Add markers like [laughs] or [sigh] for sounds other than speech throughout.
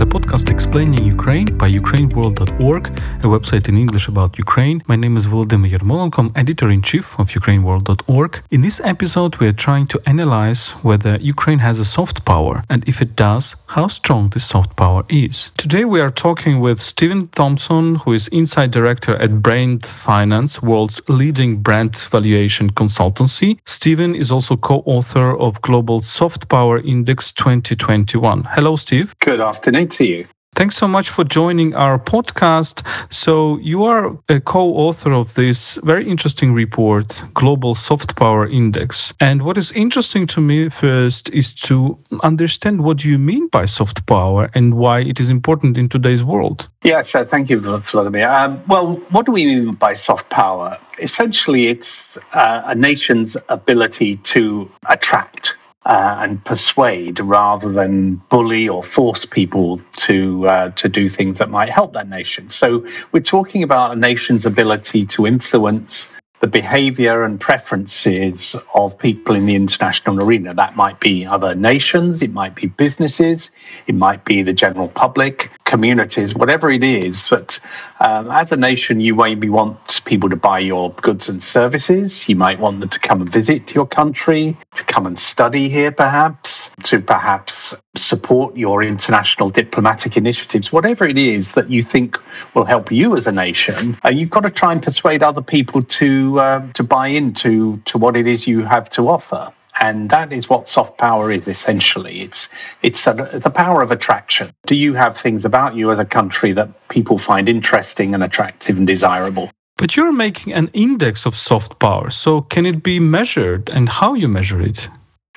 is a podcast explaining Ukraine by UkraineWorld.org, a website in English about Ukraine. My name is Volodymyr Yermolenko, editor in chief of UkraineWorld.org. In this episode, we are trying to analyze whether Ukraine has a soft power, and if it does, how strong this soft power is. Today, we are talking with Stephen Thompson, who is insight director at Brand Finance, world's leading brand valuation consultancy. Stephen is also co author of Global Soft Power Index 2021. Hello, Steve. Good afternoon to you. Thanks so much for joining our podcast. So, you are a co author of this very interesting report, Global Soft Power Index. And what is interesting to me first is to understand what you mean by soft power and why it is important in today's world. Yes, uh, thank you, Vladimir. Um, well, what do we mean by soft power? Essentially, it's uh, a nation's ability to attract uh, and persuade rather than bully or force people to uh, to do things that might help that nation. So we're talking about a nation's ability to influence the behavior and preferences of people in the international arena. That might be other nations, it might be businesses, it might be the general public, communities, whatever it is. But um, as a nation, you maybe want people to buy your goods and services. You might want them to come and visit your country, to come and study here, perhaps, to perhaps support your international diplomatic initiatives, whatever it is that you think will help you as a nation. Uh, you've got to try and persuade other people to uh, to buy into to what it is you have to offer. And that is what soft power is essentially. It's it's a, the power of attraction. Do you have things about you as a country that people find interesting and attractive and desirable? But you're making an index of soft power. So can it be measured and how you measure it?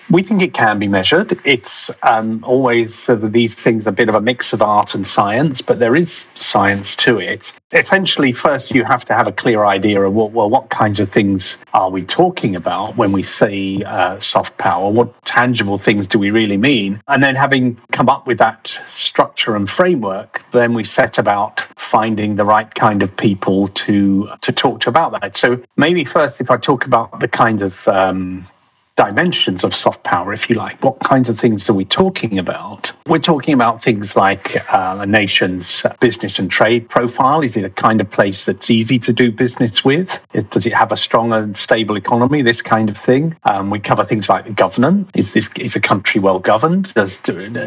We think it can be measured. It's um, always these things a bit of a mix of art and science, but there is science to it. Essentially, first you have to have a clear idea of what well, what kinds of things are we talking about when we say uh, soft power? What tangible things do we really mean? And then, having come up with that structure and framework, then we set about finding the right kind of people to to talk to about that. So maybe first, if I talk about the kind of um, dimensions of soft power, if you like. What kinds of things are we talking about? We're talking about things like uh, a nation's business and trade profile. Is it a kind of place that's easy to do business with? Does it have a strong and stable economy? This kind of thing. Um, we cover things like governance. Is this is a country well governed? Does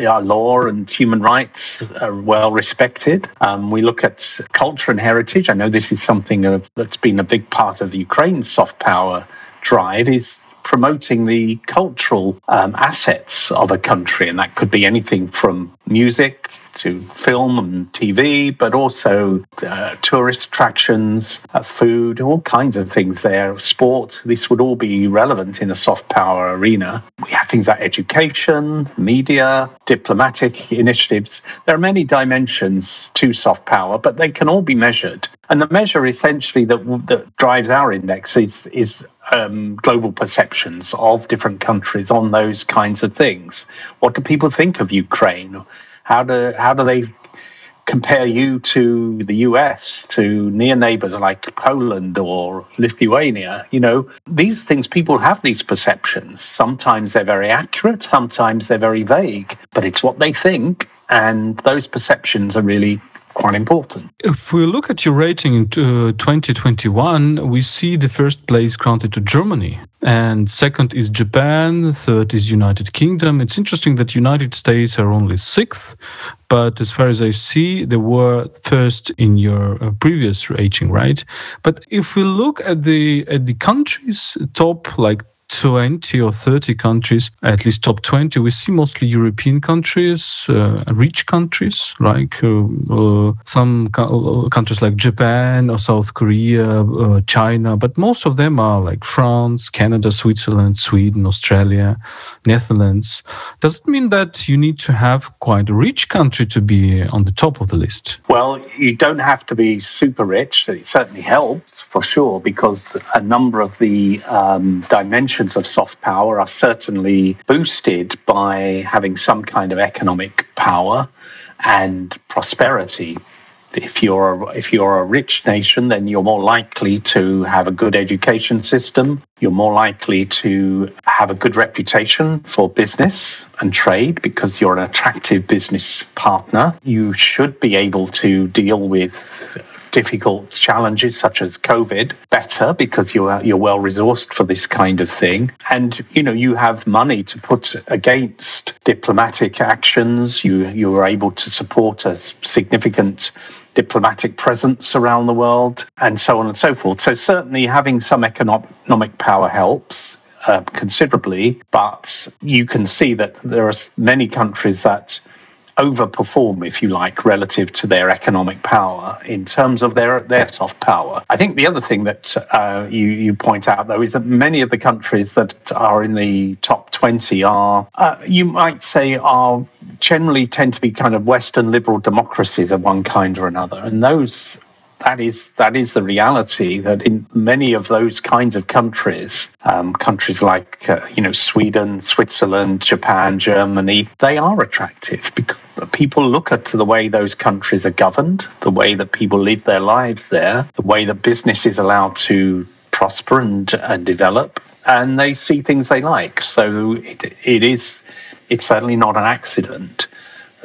our law and human rights are well respected? Um, we look at culture and heritage. I know this is something that's been a big part of Ukraine's soft power drive. Is promoting the cultural um, assets of a country. And that could be anything from music to film and TV, but also uh, tourist attractions, uh, food, all kinds of things there, sport. This would all be relevant in a soft power arena. We have things like education, media, diplomatic initiatives. There are many dimensions to soft power, but they can all be measured. And the measure essentially that, that drives our index is, is um, global perceptions of different countries on those kinds of things. What do people think of Ukraine? How do how do they compare you to the US, to near neighbors like Poland or Lithuania? You know, these things people have these perceptions. Sometimes they're very accurate, sometimes they're very vague, but it's what they think. And those perceptions are really quite important. If we look at your rating in uh, 2021, we see the first place granted to Germany, and second is Japan, third is United Kingdom. It's interesting that United States are only sixth, but as far as I see, they were first in your uh, previous rating, right? But if we look at the at the countries top, like 20 or 30 countries, at least top 20, we see mostly European countries, uh, rich countries, like uh, uh, some co- uh, countries like Japan or South Korea, uh, China, but most of them are like France, Canada, Switzerland, Sweden, Australia, Netherlands. Does it mean that you need to have quite a rich country to be on the top of the list? Well, you don't have to be super rich. It certainly helps for sure because a number of the um, dimensions dimensions of soft power are certainly boosted by having some kind of economic power and prosperity. If you're if you're a rich nation, then you're more likely to have a good education system. You're more likely to have a good reputation for business and trade because you're an attractive business partner. You should be able to deal with difficult challenges such as COVID better because you're you're well resourced for this kind of thing, and you know you have money to put against diplomatic actions. You you are able to support a significant diplomatic presence around the world, and so on and so forth. So certainly having some economic power helps. Uh, considerably, but you can see that there are many countries that overperform, if you like, relative to their economic power in terms of their their soft power. I think the other thing that uh, you you point out though is that many of the countries that are in the top twenty are, uh, you might say, are generally tend to be kind of Western liberal democracies of one kind or another, and those that is that is the reality that in many of those kinds of countries, um, countries like uh, you know Sweden, Switzerland, Japan, Germany, they are attractive because people look at the way those countries are governed, the way that people live their lives there, the way that business is allowed to prosper and, and develop, and they see things they like. So it, it is it's certainly not an accident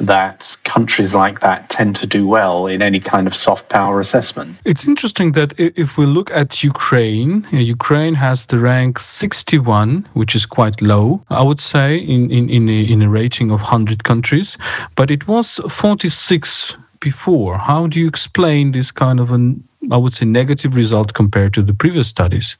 that countries like that tend to do well in any kind of soft power assessment. It's interesting that if we look at Ukraine, Ukraine has the rank 61, which is quite low, I would say, in, in, in, a, in a rating of 100 countries, but it was 46 before. How do you explain this kind of an, I would say, negative result compared to the previous studies?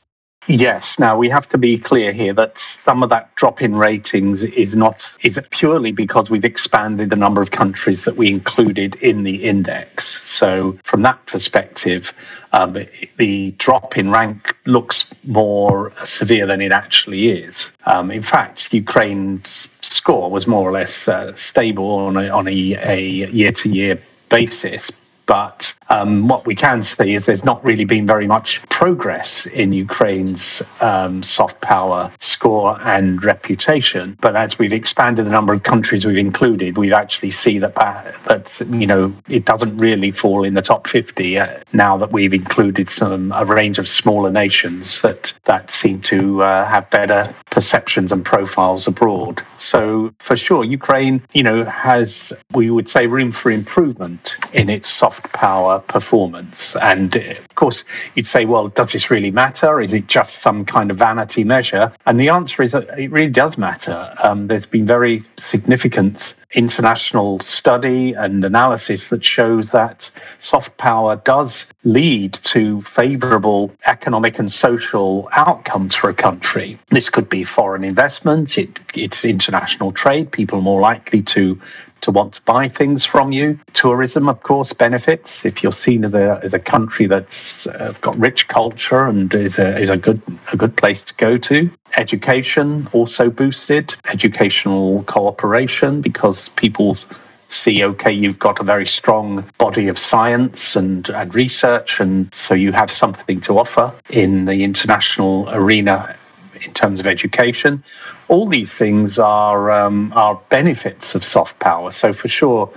Yes. Now we have to be clear here that some of that drop in ratings is not is purely because we've expanded the number of countries that we included in the index. So from that perspective, um, the drop in rank looks more severe than it actually is. Um, in fact, Ukraine's score was more or less uh, stable on a, on a year to year basis but um, what we can see is there's not really been very much progress in Ukraine's um, soft power score and reputation. But as we've expanded the number of countries we've included, we actually see that that you know it doesn't really fall in the top 50 uh, now that we've included some a range of smaller nations that that seem to uh, have better perceptions and profiles abroad. So for sure, Ukraine, you know, has we would say room for improvement in its soft soft power performance. And of course, you'd say, well, does this really matter? Is it just some kind of vanity measure? And the answer is it really does matter. Um, there's been very significant international study and analysis that shows that soft power does lead to favorable economic and social outcomes for a country. This could be foreign investment, it, it's international trade, people are more likely to to want to buy things from you. Tourism, of course, benefits if you're seen as a, as a country that's uh, got rich culture and is a, is a good a good place to go to. Education also boosted, educational cooperation because people see, okay, you've got a very strong body of science and, and research, and so you have something to offer in the international arena in terms of education. All these things are um, are benefits of soft power. So for sure,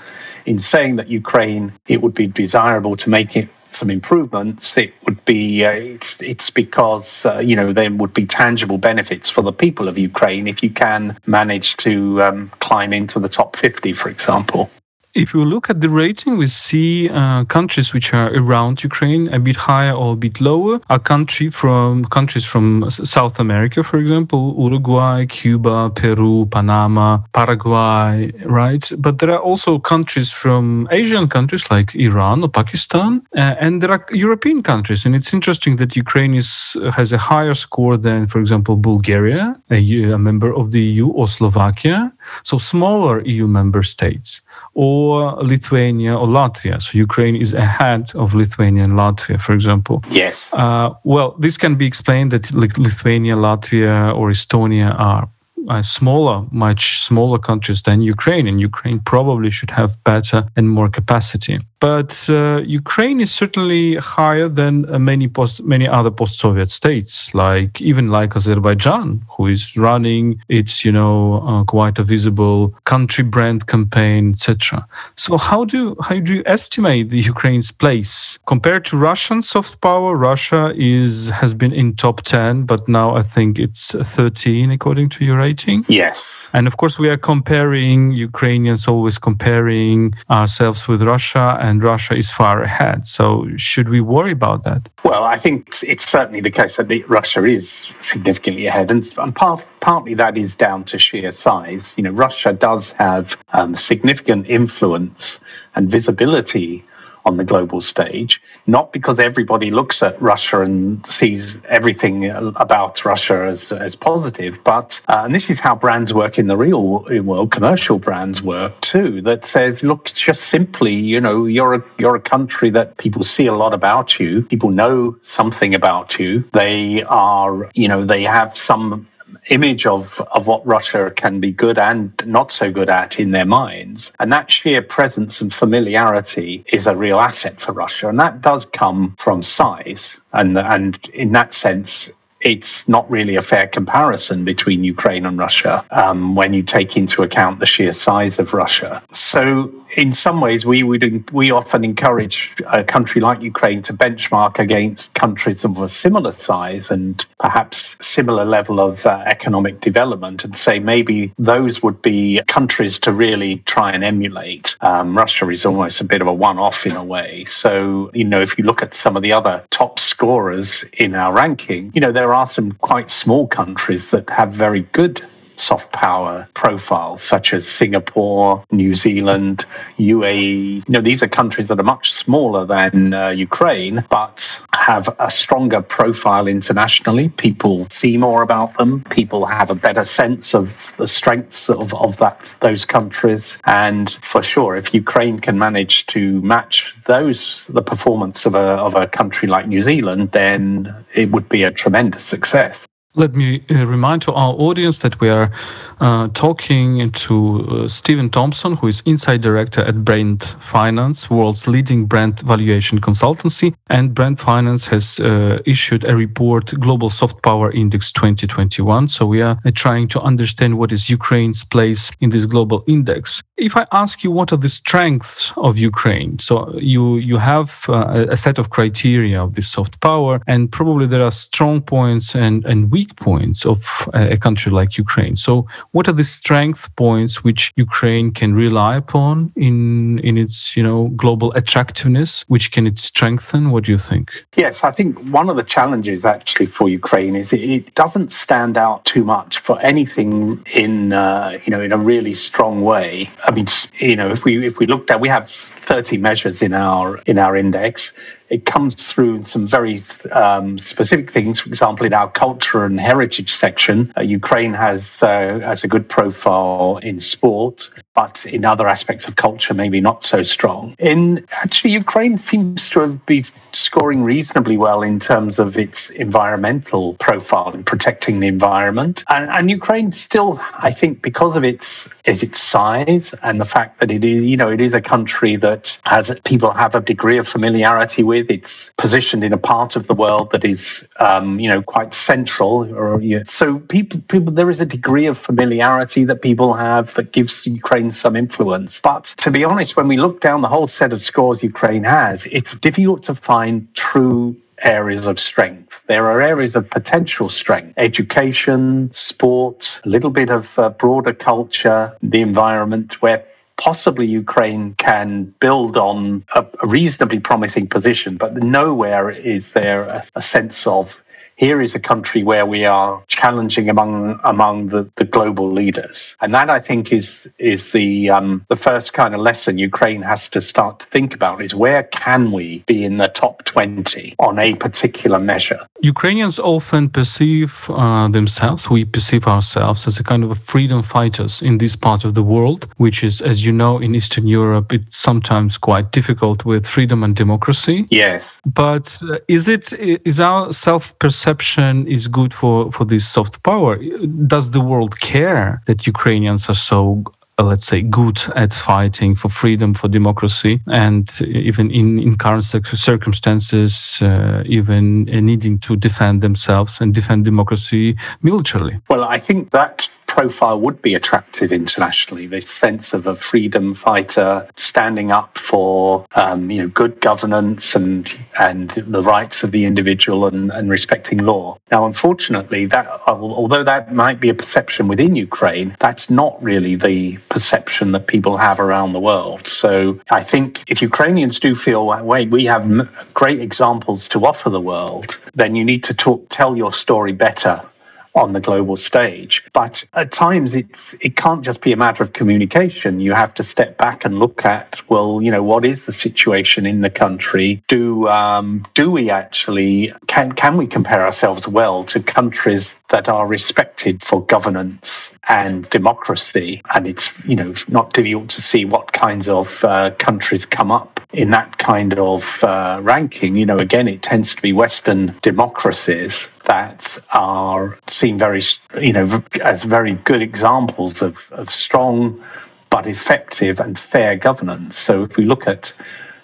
in saying that Ukraine, it would be desirable to make it some improvements, it would be uh, it's it's because uh, you know there would be tangible benefits for the people of Ukraine if you can manage to um, climb into the top 50, for example. If you look at the rating, we see uh, countries which are around Ukraine, a bit higher or a bit lower, are country from countries from South America, for example, Uruguay, Cuba, Peru, Panama, Paraguay, right? But there are also countries from Asian countries like Iran or Pakistan, uh, and there are European countries. And it's interesting that Ukraine is has a higher score than, for example, Bulgaria, a, a member of the EU, or Slovakia. So smaller EU member states or Lithuania or Latvia. So Ukraine is ahead of Lithuania and Latvia, for example. Yes. Uh, well, this can be explained that Lithuania, Latvia, or Estonia are uh, smaller, much smaller countries than Ukraine, and Ukraine probably should have better and more capacity. But uh, Ukraine is certainly higher than uh, many post, many other post-Soviet states, like even like Azerbaijan, who is running its you know uh, quite a visible country brand campaign, etc. So how do how do you estimate the Ukraine's place compared to Russian soft power? Russia is has been in top ten, but now I think it's thirteen according to your rating. Yes, and of course we are comparing Ukrainians always comparing ourselves with Russia, and Russia is far ahead. So should we worry about that? Well, I think it's certainly the case that Russia is significantly ahead, and, and part, partly that is down to sheer size. You know, Russia does have um, significant influence and visibility on the global stage, not because everybody looks at Russia and sees everything about Russia as, as positive, but, uh, and this is how brands work in the real world, commercial brands work too, that says, look, just simply, you know, you're a, you're a country that people see a lot about you, people know something about you, they are, you know, they have some image of, of what Russia can be good and not so good at in their minds. And that sheer presence and familiarity is a real asset for Russia. And that does come from size. And, and in that sense, it's not really a fair comparison between Ukraine and Russia um, when you take into account the sheer size of Russia. So, in some ways, we would we often encourage a country like Ukraine to benchmark against countries of a similar size and perhaps similar level of uh, economic development, and say maybe those would be countries to really try and emulate. Um, Russia is almost a bit of a one-off in a way. So, you know, if you look at some of the other top scorers in our ranking, you know, there are some quite small countries that have very good soft power profiles, such as Singapore, New Zealand, UAE. You know, these are countries that are much smaller than uh, Ukraine, but have a stronger profile internationally. People see more about them. People have a better sense of the strengths of, of that those countries. And for sure, if Ukraine can manage to match those the performance of a of a country like New Zealand, then it would be a tremendous success. Let me uh, remind to our audience that we are uh, talking to uh, Stephen Thompson, who is Insight Director at Brand Finance, world's leading brand valuation consultancy. And Brand Finance has uh, issued a report, Global Soft Power Index 2021. So we are uh, trying to understand what is Ukraine's place in this global index. If I ask you what are the strengths of Ukraine, so you you have uh, a set of criteria of this soft power, and probably there are strong points and and weak weak points of a country like Ukraine. So, what are the strength points which Ukraine can rely upon in in its you know global attractiveness, which can it strengthen? What do you think? Yes, I think one of the challenges actually for Ukraine is it, it doesn't stand out too much for anything in uh, you know in a really strong way. I mean, you know, if we if we looked at we have 30 measures in our in our index it comes through in some very um, specific things. For example, in our culture and heritage section, uh, Ukraine has uh, has a good profile in sport but in other aspects of culture, maybe not so strong. In actually, Ukraine seems to been scoring reasonably well in terms of its environmental profile and protecting the environment. And, and Ukraine still, I think, because of its is its size and the fact that it is, you know, it is a country that has people have a degree of familiarity with. It's positioned in a part of the world that is, um, you know, quite central. Or, you know, so people, people, there is a degree of familiarity that people have that gives Ukraine some influence. But to be honest, when we look down the whole set of scores Ukraine has, it's difficult to find true areas of strength. There are areas of potential strength education, sport, a little bit of uh, broader culture, the environment where possibly Ukraine can build on a, a reasonably promising position, but nowhere is there a, a sense of here is a country where we are challenging among among the, the global leaders, and that I think is is the um, the first kind of lesson Ukraine has to start to think about is where can we be in the top twenty on a particular measure. Ukrainians often perceive uh, themselves, we perceive ourselves as a kind of freedom fighters in this part of the world, which is, as you know, in Eastern Europe, it's sometimes quite difficult with freedom and democracy. Yes, but uh, is it is our self perception perception is good for, for this soft power. Does the world care that Ukrainians are so uh, let's say, good at fighting for freedom, for democracy, and even in, in current circumstances, uh, even needing to defend themselves and defend democracy militarily. Well, I think that profile would be attractive internationally. This sense of a freedom fighter standing up for um, you know good governance and and the rights of the individual and, and respecting law. Now, unfortunately, that although that might be a perception within Ukraine, that's not really the perception that people have around the world. So I think if Ukrainians do feel wait, we have great examples to offer the world, then you need to talk, tell your story better on the global stage. But at times, it's it can't just be a matter of communication. You have to step back and look at well, you know, what is the situation in the country? Do um, do we actually can can we compare ourselves well to countries that are respected for governance and democracy? And it's you know not difficult to see what kinds of uh, countries come up in that kind of uh, ranking. You know, again, it tends to be Western democracies that are seen very, you know, as very good examples of, of strong but effective and fair governance. So if we look at,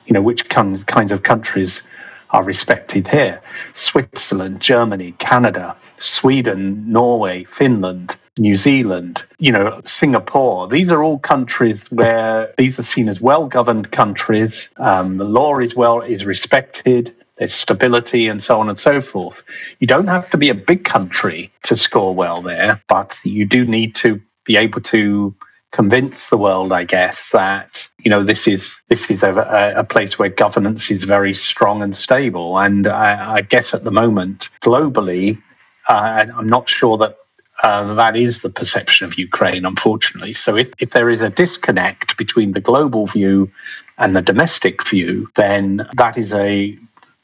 you know, which kinds of countries are respected here, Switzerland, Germany, Canada, Sweden, Norway, Finland, New Zealand, you know, Singapore. These are all countries where these are seen as well governed countries. Um, the law is well is respected there's stability and so on and so forth. You don't have to be a big country to score well there, but you do need to be able to convince the world, I guess, that you know this is this is a, a place where governance is very strong and stable. And I, I guess at the moment, globally, uh, I'm not sure that uh, that is the perception of Ukraine, unfortunately. So if, if there is a disconnect between the global view and the domestic view, then that is a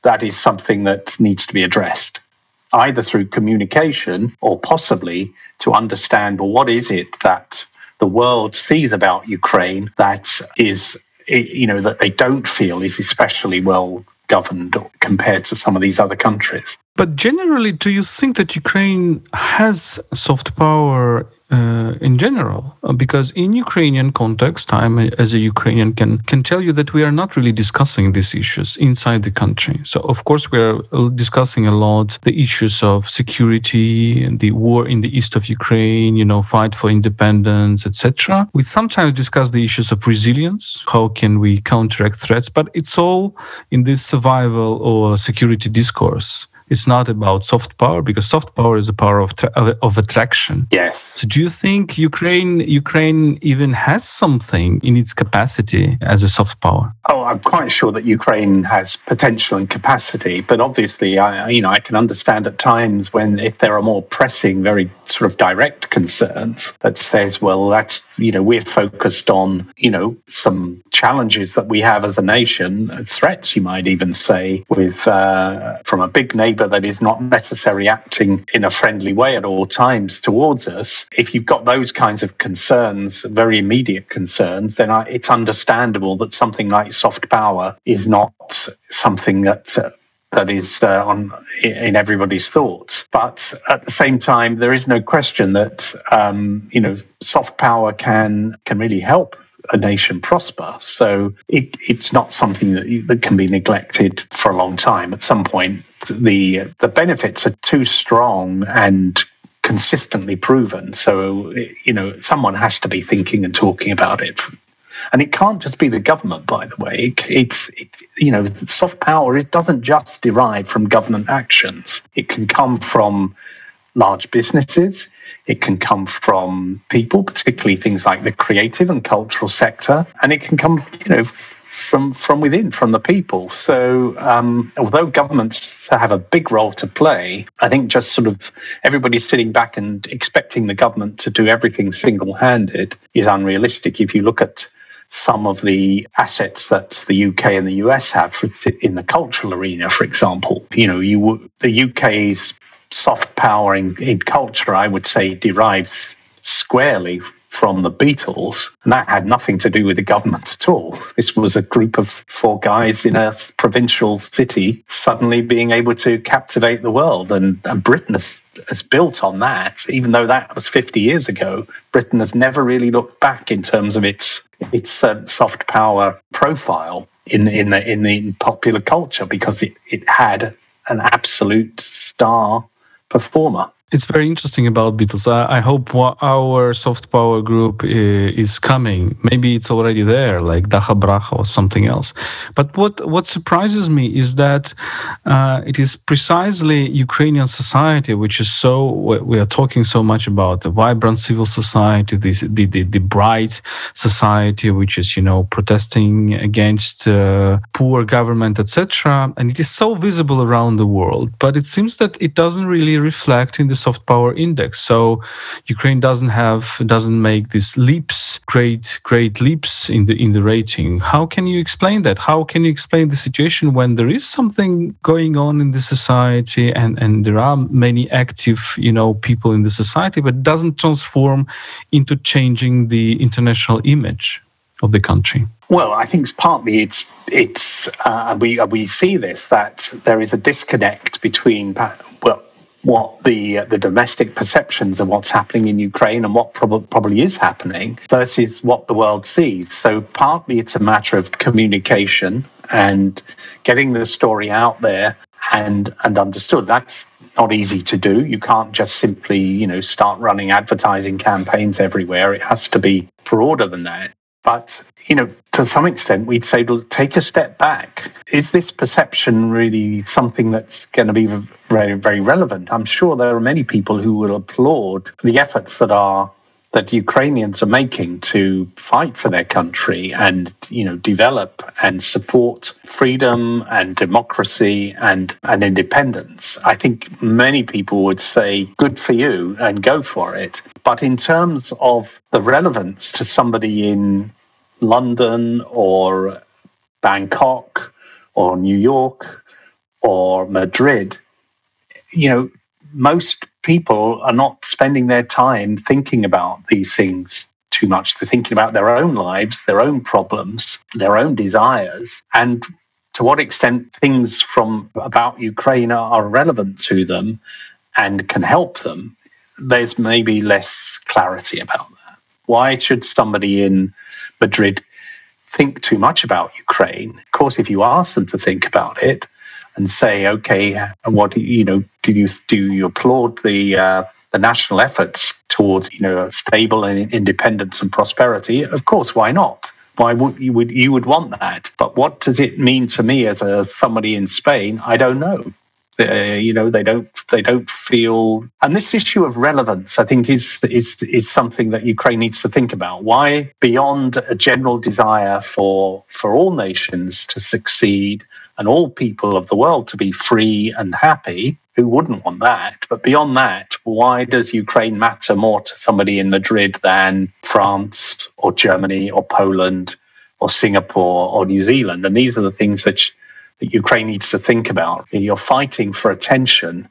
that is something that needs to be addressed either through communication or possibly to understand well, what is it that the world sees about Ukraine that is, you know, that they don't feel is especially well governed compared to some of these other countries. But generally, do you think that Ukraine has soft power uh, in general? Uh, because in ukrainian context i as a ukrainian can can tell you that we are not really discussing these issues inside the country. So of course we are discussing a lot the issues of security and the war in the east of ukraine you know fight for independence etc we sometimes discuss the issues of resilience how can we counteract threats but it's all in this survival or security discourse it's not about soft power because soft power is a power of, tra- of attraction. Yes. So do you think Ukraine Ukraine even has something in its capacity as a soft power? Oh, I'm quite sure that Ukraine has potential and capacity, but obviously, I you know I can understand at times when if there are more pressing, very sort of direct concerns that says, well, that's you know we're focused on you know some challenges that we have as a nation, threats you might even say, with uh, from a big neighbour neighbour that is not necessarily acting in a friendly way at all times towards us, if you've got those kinds of concerns, very immediate concerns, then it's understandable that something like soft power is not something that. Uh, that is uh, on in everybody's thoughts. But at the same time, there is no question that um, you know soft power can can really help a nation prosper. So it, it's not something that, that can be neglected for a long time. At some point, the the benefits are too strong and consistently proven. So you know, someone has to be thinking and talking about it. And it can't just be the government, by the way. It, it's, it, you know, soft power. It doesn't just derive from government actions. It can come from large businesses. It can come from people, particularly things like the creative and cultural sector, and it can come, you know, from from within, from the people. So, um, although governments have a big role to play, I think just sort of everybody sitting back and expecting the government to do everything single-handed is unrealistic. If you look at some of the assets that the UK and the US have in the cultural arena, for example, you know, you the UK's soft power in, in culture, I would say, derives squarely from the Beatles, and that had nothing to do with the government at all. This was a group of four guys in a provincial city suddenly being able to captivate the world, and, and Britain has, has built on that. Even though that was 50 years ago, Britain has never really looked back in terms of its its uh, soft power profile in the, in the in the popular culture because it, it had an absolute star performer. It's very interesting about Beatles. I, I hope our soft power group is coming. Maybe it's already there, like DakhaBrakha or something else. But what, what surprises me is that uh, it is precisely Ukrainian society, which is so, we are talking so much about the vibrant civil society, this, the, the, the bright society, which is, you know, protesting against uh, poor government, etc. And it is so visible around the world. But it seems that it doesn't really reflect in the soft power index. So Ukraine doesn't have doesn't make these leaps, great great leaps in the in the rating. How can you explain that? How can you explain the situation when there is something going on in the society and and there are many active you know people in the society, but doesn't transform into changing the international image of the country? Well, I think it's partly it's it's uh, we we see this that there is a disconnect between what the uh, the domestic perceptions of what's happening in Ukraine and what prob- probably is happening versus what the world sees. So partly it's a matter of communication and getting the story out there and and understood. That's not easy to do. You can't just simply you know start running advertising campaigns everywhere. It has to be broader than that. But, you know, to some extent, we'd say, take a step back. Is this perception really something that's going to be very, very relevant? I'm sure there are many people who will applaud the efforts that are that Ukrainians are making to fight for their country and you know develop and support freedom and democracy and, and independence. I think many people would say good for you and go for it. But in terms of the relevance to somebody in London or Bangkok or New York or Madrid, you know, most people are not spending their time thinking about these things too much. They're thinking about their own lives, their own problems, their own desires, and to what extent things from about Ukraine are relevant to them and can help them. There's maybe less clarity about that. Why should somebody in Madrid think too much about Ukraine. Of course, if you ask them to think about it and say, okay, what you know, do you do you applaud the uh, the national efforts towards you know stable and independence and prosperity? Of course, why not? Why would you would you would want that? But what does it mean to me as a somebody in Spain? I don't know. Uh, you know they don't they don't feel and this issue of relevance i think is is is something that ukraine needs to think about. Why beyond a general desire for for all nations to succeed and all people of the world to be free and happy who wouldn't want that? But beyond that why does ukraine matter more to somebody in madrid than france or germany or poland or singapore or new zealand? And these are the things that that Ukraine needs to think about. You're fighting for attention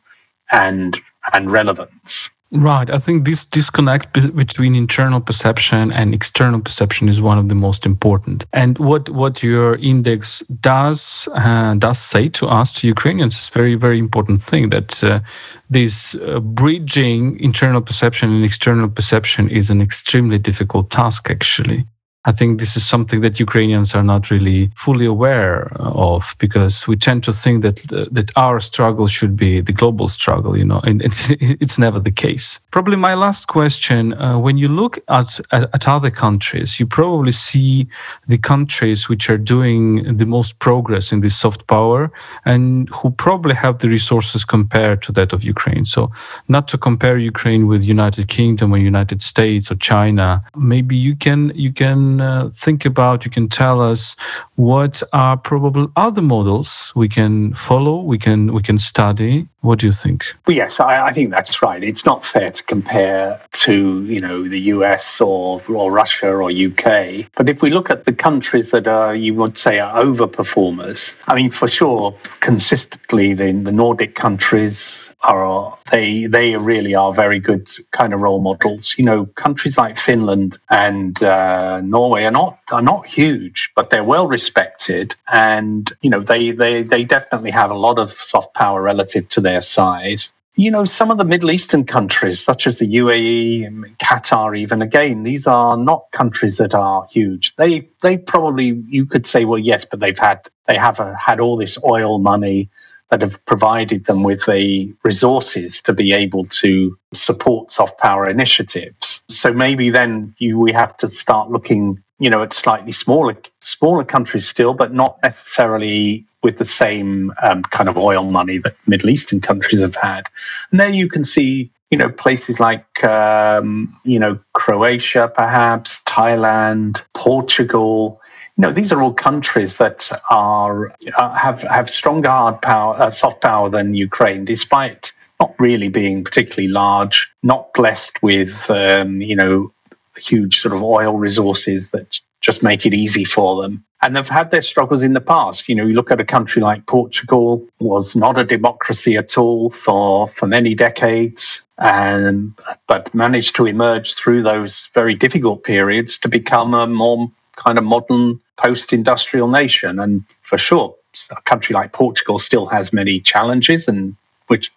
and and relevance. Right. I think this disconnect between internal perception and external perception is one of the most important. And what what your index does uh, does say to us, to Ukrainians, is very very important thing that uh, this uh, bridging internal perception and external perception is an extremely difficult task actually. I think this is something that Ukrainians are not really fully aware of because we tend to think that that our struggle should be the global struggle, you know, and [laughs] it's, it's never the case. Probably my last question: uh, when you look at, at, at other countries, you probably see the countries which are doing the most progress in this soft power and who probably have the resources compared to that of Ukraine. So, not to compare Ukraine with United Kingdom or United States or China, maybe you can you can uh, think about, you can tell us what are probable other models we can follow, we can we can study. What do you think? Well, yes, I, I think that's right. It's not fair to compare to you know the US or or Russia or UK. But if we look at the countries that are you would say are overperformers, I mean for sure consistently the, the Nordic countries are they they really are very good kind of role models. You know, countries like Finland and uh, Norway are not are not huge, but they're well respected, and you know they they they definitely have a lot of soft power relative to their size. You know, some of the Middle Eastern countries, such as the UAE, Qatar, even again, these are not countries that are huge. They they probably you could say, well, yes, but they've had they have a, had all this oil money that have provided them with the resources to be able to support soft power initiatives. So maybe then you, we have to start looking, you know, at slightly smaller smaller countries still, but not necessarily with the same um, kind of oil money that Middle Eastern countries have had. And there you can see, you know, places like, um, you know, Croatia, perhaps Thailand, Portugal know, these are all countries that are uh, have have stronger hard power, uh, soft power than Ukraine, despite not really being particularly large, not blessed with um, you know huge sort of oil resources that just make it easy for them. And they've had their struggles in the past. You know, you look at a country like Portugal, was not a democracy at all for, for many decades, and but managed to emerge through those very difficult periods to become a more kind of modern post industrial nation. And for sure, a country like Portugal still has many challenges and which,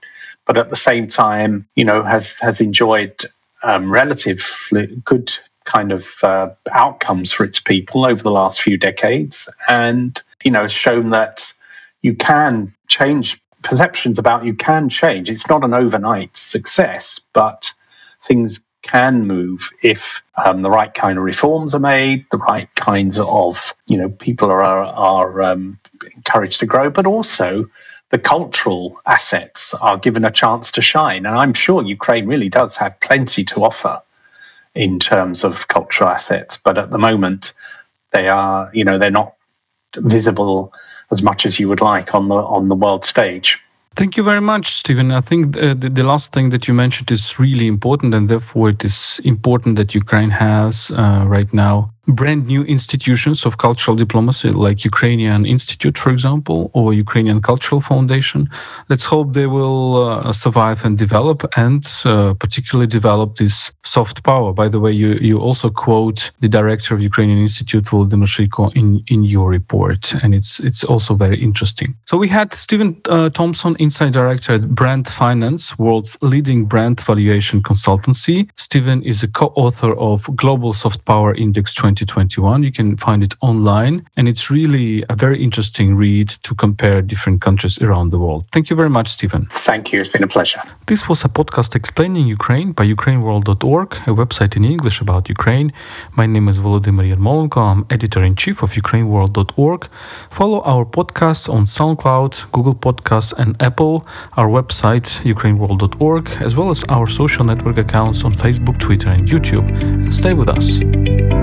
but at the same time, you know, has, has enjoyed um, relatively good kind of uh, outcomes for its people over the last few decades and, you know, shown that you can change perceptions about you can change. It's not an overnight success, but things can move if um, the right kind of reforms are made, the right kinds of you know people are are um, encouraged to grow, but also the cultural assets are given a chance to shine. And I'm sure Ukraine really does have plenty to offer in terms of cultural assets, but at the moment they are you know they're not visible as much as you would like on the on the world stage. Thank you very much, Stephen. I think the, the, the, last thing that you mentioned is really important, and therefore it is important that Ukraine has uh, right now brand new institutions of cultural diplomacy, like Ukrainian Institute, for example, or Ukrainian Cultural Foundation. Let's hope they will uh, survive and develop, and uh, particularly develop this soft power. By the way, you, you also quote the director of Ukrainian Institute, Volodymyr Sheiko, in, in your report, and it's it's also very interesting. So we had Stephen uh, Thompson, insight director at Brand Finance, world's leading brand valuation consultancy. Stephen is a co-author of Global Soft Power Index 20. 2021. You can find it online, and it's really a very interesting read to compare different countries around the world. Thank you very much, Stephen. Thank you. It's been a pleasure. This was a podcast explaining Ukraine by UkraineWorld.org, a website in English about Ukraine. My name is Volodymyr Yermolenko. I'm editor in chief of UkraineWorld.org. Follow our podcasts on SoundCloud, Google Podcasts, and Apple, our website, UkraineWorld.org, as well as our social network accounts on Facebook, Twitter, and YouTube. And stay with us.